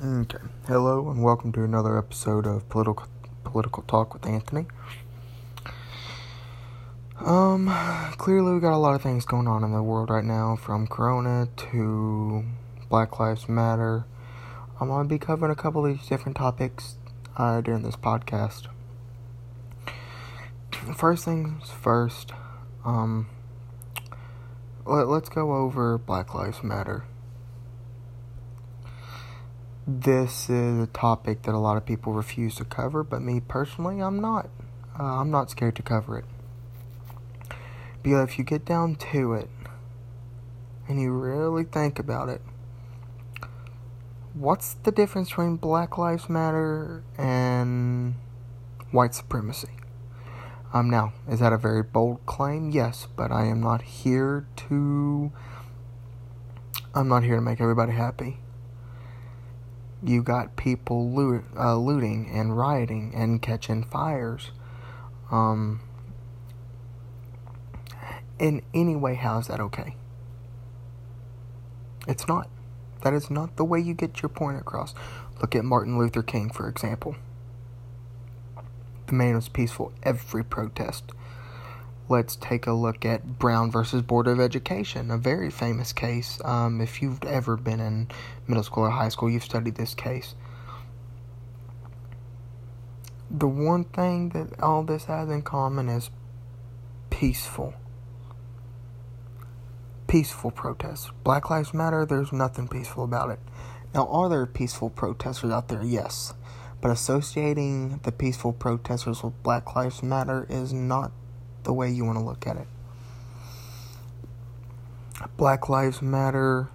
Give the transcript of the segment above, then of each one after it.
Okay. Hello and welcome to another episode of Political Political Talk with Anthony. Um, clearly we got a lot of things going on in the world right now, from Corona to Black Lives Matter. I'm gonna be covering a couple of these different topics uh, during this podcast. First things first. Um, let, let's go over Black Lives Matter this is a topic that a lot of people refuse to cover, but me personally, I'm not. Uh, I'm not scared to cover it. Because if you get down to it and you really think about it, what's the difference between Black Lives Matter and white supremacy? Um, now, is that a very bold claim? Yes, but I am not here to. I'm not here to make everybody happy you got people loot, uh, looting and rioting and catching fires. Um, in any way, how is that okay? It's not. That is not the way you get your point across. Look at Martin Luther King, for example. The man was peaceful every protest let's take a look at Brown versus Board of Education, a very famous case. Um, if you've ever been in middle school or high school, you've studied this case. The one thing that all this has in common is peaceful. Peaceful protests. Black Lives Matter, there's nothing peaceful about it. Now, are there peaceful protesters out there? Yes. But associating the peaceful protesters with Black Lives Matter is not the way you want to look at it. Black Lives Matter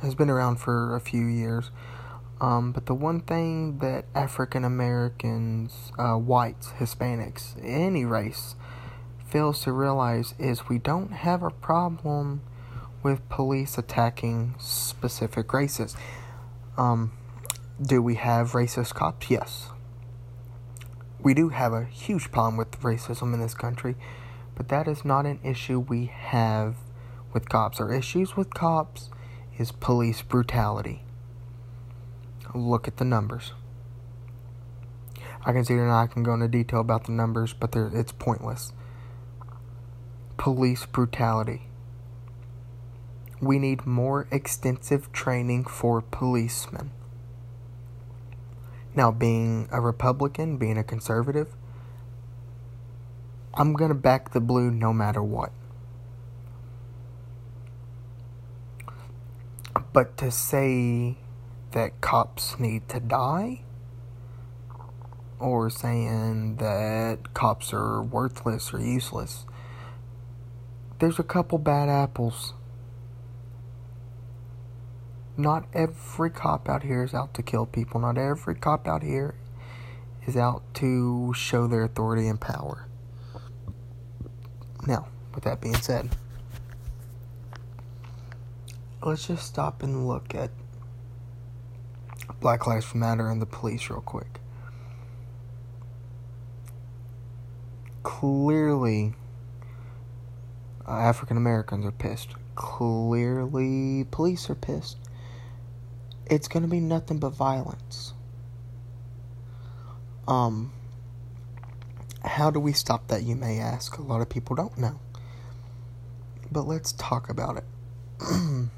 has been around for a few years. Um, but the one thing that African Americans, uh, whites, Hispanics, any race, fails to realize is we don't have a problem with police attacking specific races. Um, do we have racist cops? Yes we do have a huge problem with racism in this country, but that is not an issue we have with cops. Our issues with cops is police brutality. Look at the numbers. I can see that I can go into detail about the numbers, but it's pointless. Police brutality. We need more extensive training for policemen. Now, being a Republican, being a conservative, I'm going to back the blue no matter what. But to say that cops need to die, or saying that cops are worthless or useless, there's a couple bad apples not every cop out here is out to kill people. Not every cop out here is out to show their authority and power. Now, with that being said, let's just stop and look at Black Lives Matter and the police real quick. Clearly, African Americans are pissed. Clearly, police are pissed it's going to be nothing but violence. Um, how do we stop that, you may ask? A lot of people don't know. But let's talk about it.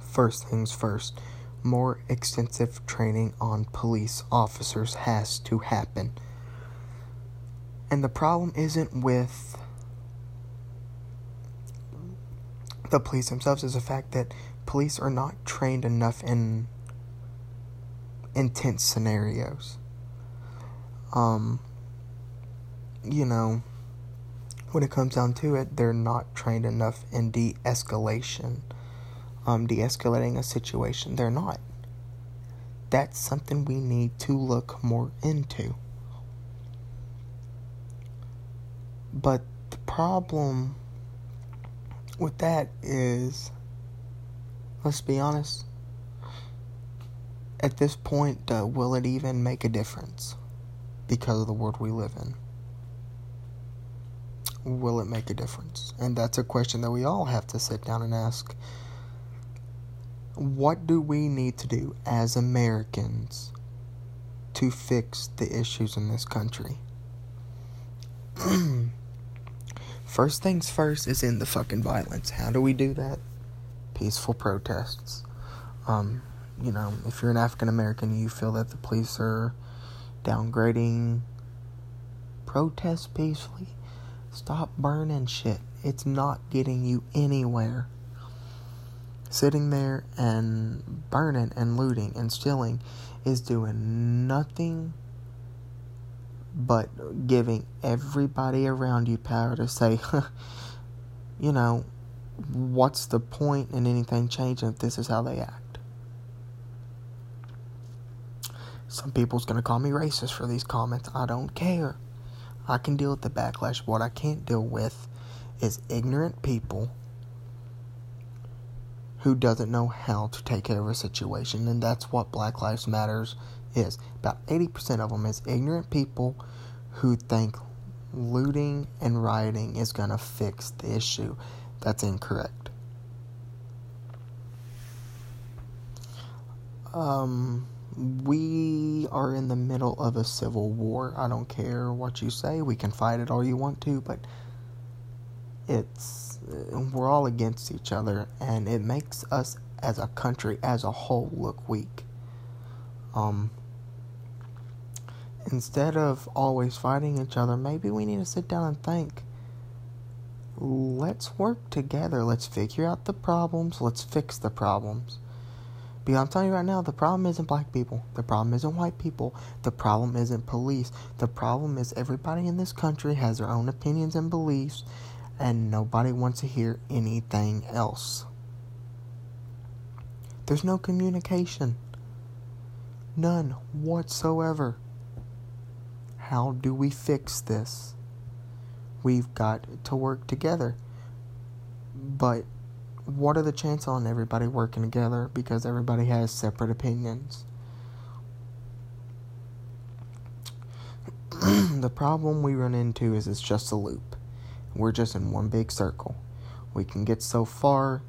first things first, more extensive training on police officers has to happen. And the problem isn't with the police themselves, is the fact that police are not trained enough in intense scenarios. Um, you know, when it comes down to it, they're not trained enough in de escalation. Um, de escalating a situation, they're not. That's something we need to look more into. But the problem with that is Let's be honest. At this point, uh, will it even make a difference? Because of the world we live in. Will it make a difference? And that's a question that we all have to sit down and ask. what do we need to do as Americans to fix the issues in this country? first things first is in the fucking violence. How do we do that? Peaceful protests. Um, you know, if you're an African American, you feel that the police are downgrading, protest peacefully. Stop burning shit. It's not getting you anywhere. Sitting there and burning and looting and stealing is doing nothing but giving everybody around you power to say, you know, what's the point in anything changing if this is how they act? Some people's gonna call me racist for these comments. I don't care. I can deal with the backlash. What I can't deal with is ignorant people who doesn't know how to take care of a situation and that's what Black Lives Matters is. About 80% of them is ignorant people who think looting and rioting is going to fix the issue. That's incorrect. Um we are in the middle of a civil war. I don't care what you say. We can fight it all you want to, but it's we're all against each other and it makes us as a country as a whole look weak. Um instead of always fighting each other, maybe we need to sit down and think. Let's work together. Let's figure out the problems. Let's fix the problems. Because I'm telling you right now, the problem isn't black people. The problem isn't white people. The problem isn't police. The problem is everybody in this country has their own opinions and beliefs, and nobody wants to hear anything else. There's no communication. None whatsoever. How do we fix this? We've got to work together. But what are the chances on everybody working together because everybody has separate opinions? the problem we run into is it's just a loop. We're just in one big circle. We can get so far,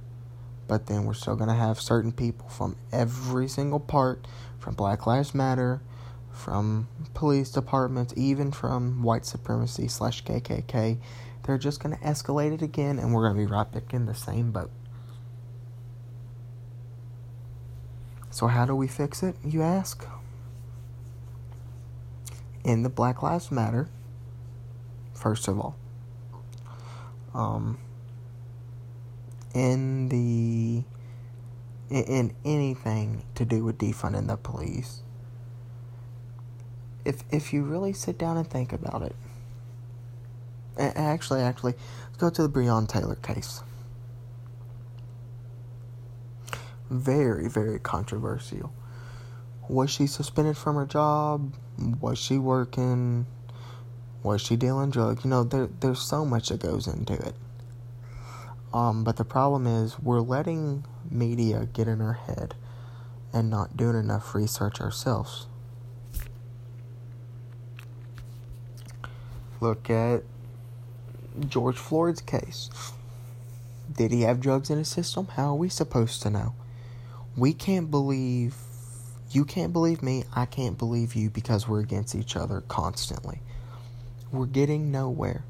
but then we're still going to have certain people from every single part, from Black Lives Matter, from police departments, even from white supremacy slash KKK. They're just going to escalate it again, and we're going to be right back in the same boat. So, how do we fix it, you ask? In the Black Lives Matter, first of all. Um, in the in anything to do with defunding the police. If if you really sit down and think about it, actually, actually, let's go to the Breon Taylor case. very, very controversial. Was she suspended from her job? Was she working? Was she dealing drugs? You know, there there's so much that goes into it. Um, but the problem is we're letting media get in our head and not doing enough research ourselves. Look at George Floyd's case. Did he have drugs in his system? How are we supposed to know? we can't believe you can't believe me, I can't believe you because we're against each other constantly. We're getting nowhere.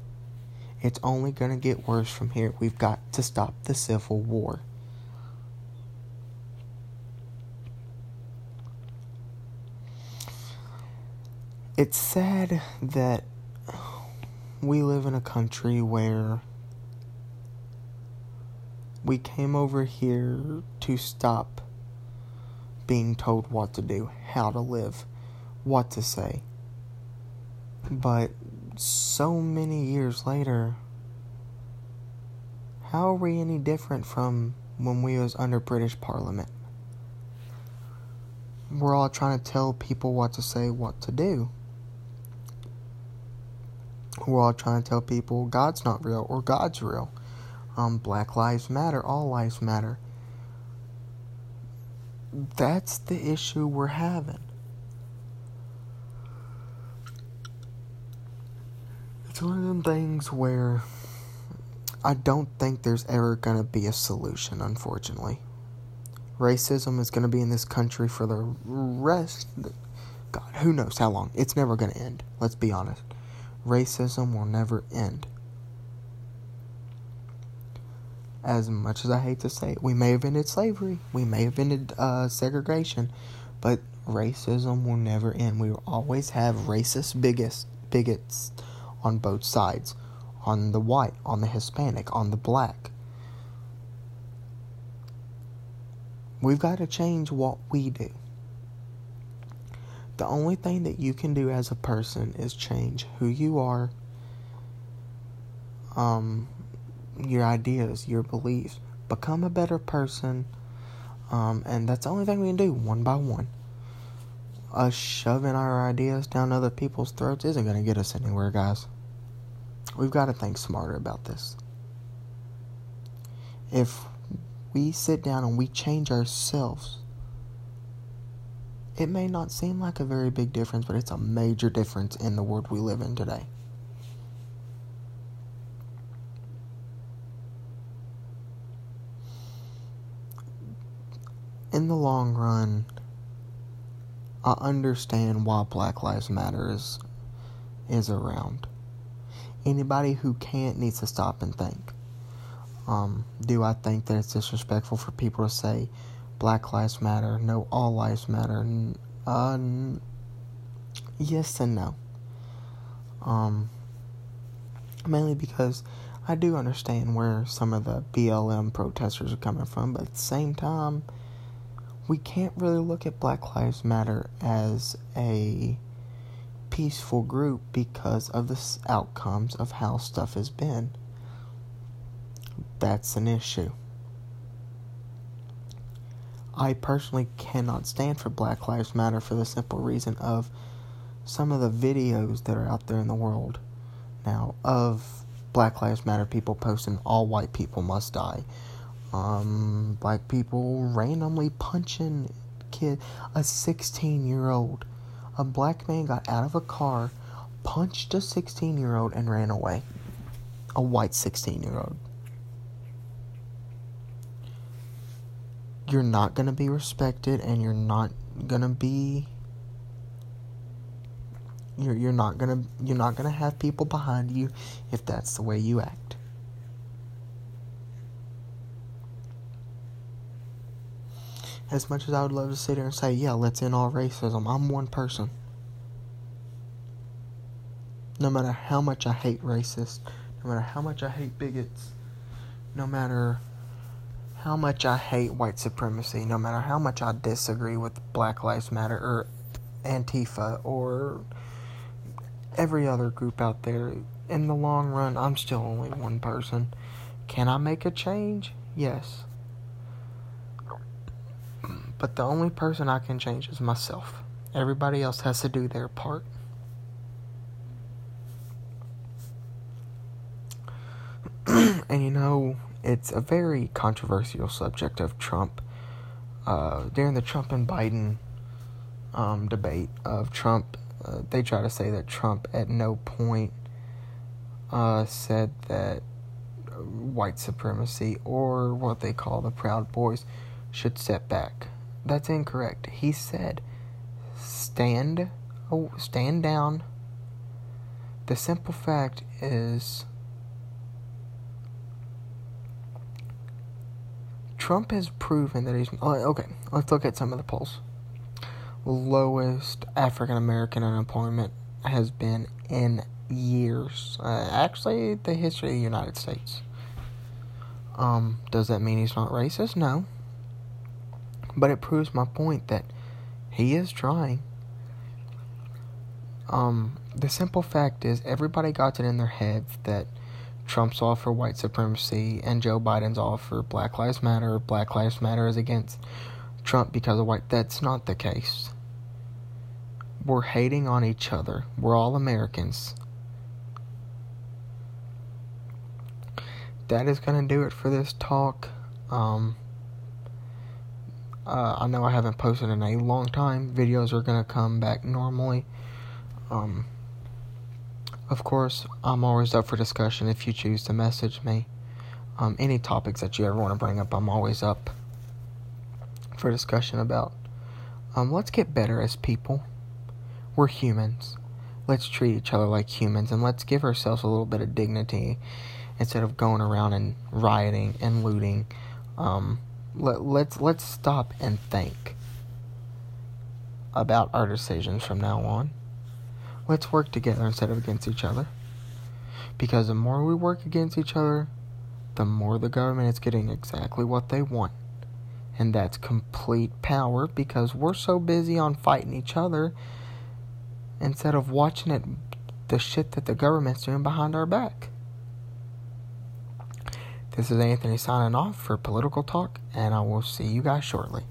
It's only going to get worse from here. We've got to stop the civil war. It's sad that we live in a country where we came over here to stop being told what to do, how to live, what to say. But so many years later, how are we any different from when we was under British Parliament? We're all trying to tell people what to say, what to do. We're all trying to tell people God's not real or God's real. Um, Black Lives Matter, all lives matter that's the issue we're having. It's one of them things where I don't think there's ever going to be a solution, unfortunately. Racism is going to be in this country for the rest. God, who knows how long? It's never going to end. Let's be honest. Racism will never end. As much as I hate to say it, we may have ended slavery, we may have ended uh, segregation, but racism will never end. We will always have racist bigots, bigots on both sides on the white, on the Hispanic, on the black. We've got to change what we do. The only thing that you can do as a person is change who you are, um, your ideas, your beliefs. Become a better person, um, and that's the only thing we can do one by one. Us shoving our ideas down other people's throats isn't going to get us anywhere, guys. We've got to think smarter about this. If we sit down and we change ourselves, it may not seem like a very big difference, but it's a major difference in the world we live in today. In the long run, I understand why Black Lives Matter is, is around. Anybody who can't needs to stop and think. Um, do I think that it's disrespectful for people to say Black Lives Matter, no, all lives matter? Uh, yes and no. Um, mainly because I do understand where some of the BLM protesters are coming from, but at the same time, we can't really look at Black Lives Matter as a peaceful group because of the outcomes of how stuff has been. That's an issue. I personally cannot stand for Black Lives Matter for the simple reason of some of the videos that are out there in the world now of Black Lives Matter people posting all white people must die. Um, black people randomly punching kid a 16 year old a black man got out of a car, punched a 16 year old, and ran away. A white 16 year old. You're not going to be respected, and you're not going to be. You're, you're not gonna you're not gonna have people behind you if that's the way you act. As much as I would love to sit here and say, yeah, let's end all racism, I'm one person. No matter how much I hate racists, no matter how much I hate bigots, no matter how much I hate white supremacy, no matter how much I disagree with Black Lives Matter or Antifa or every other group out there, in the long run, I'm still only one person. Can I make a change? Yes. But the only person I can change is myself. Everybody else has to do their part. and you know, it's a very controversial subject of Trump. Uh, during the Trump and Biden um, debate of Trump, uh, they try to say that Trump at no point uh, said that white supremacy or what they call the Proud Boys should step back. That's incorrect. He said, stand, oh, stand down. The simple fact is, Trump has proven that he's. Oh, okay, let's look at some of the polls. Lowest African American unemployment has been in years. Uh, actually, the history of the United States. Um, does that mean he's not racist? No. But it proves my point that he is trying. Um, the simple fact is, everybody got it in their heads that Trump's all for white supremacy and Joe Biden's all for Black Lives Matter. Black Lives Matter is against Trump because of white. That's not the case. We're hating on each other. We're all Americans. That is going to do it for this talk. Um, uh, I know I haven't posted in a long time. Videos are going to come back normally. Um, of course, I'm always up for discussion if you choose to message me. Um, any topics that you ever want to bring up, I'm always up for discussion about. Um, let's get better as people. We're humans. Let's treat each other like humans and let's give ourselves a little bit of dignity instead of going around and rioting and looting. Um, let, let's let's stop and think about our decisions from now on. Let's work together instead of against each other. Because the more we work against each other, the more the government is getting exactly what they want. And that's complete power because we're so busy on fighting each other instead of watching it the shit that the government's doing behind our back. This is Anthony signing off for Political Talk, and I will see you guys shortly.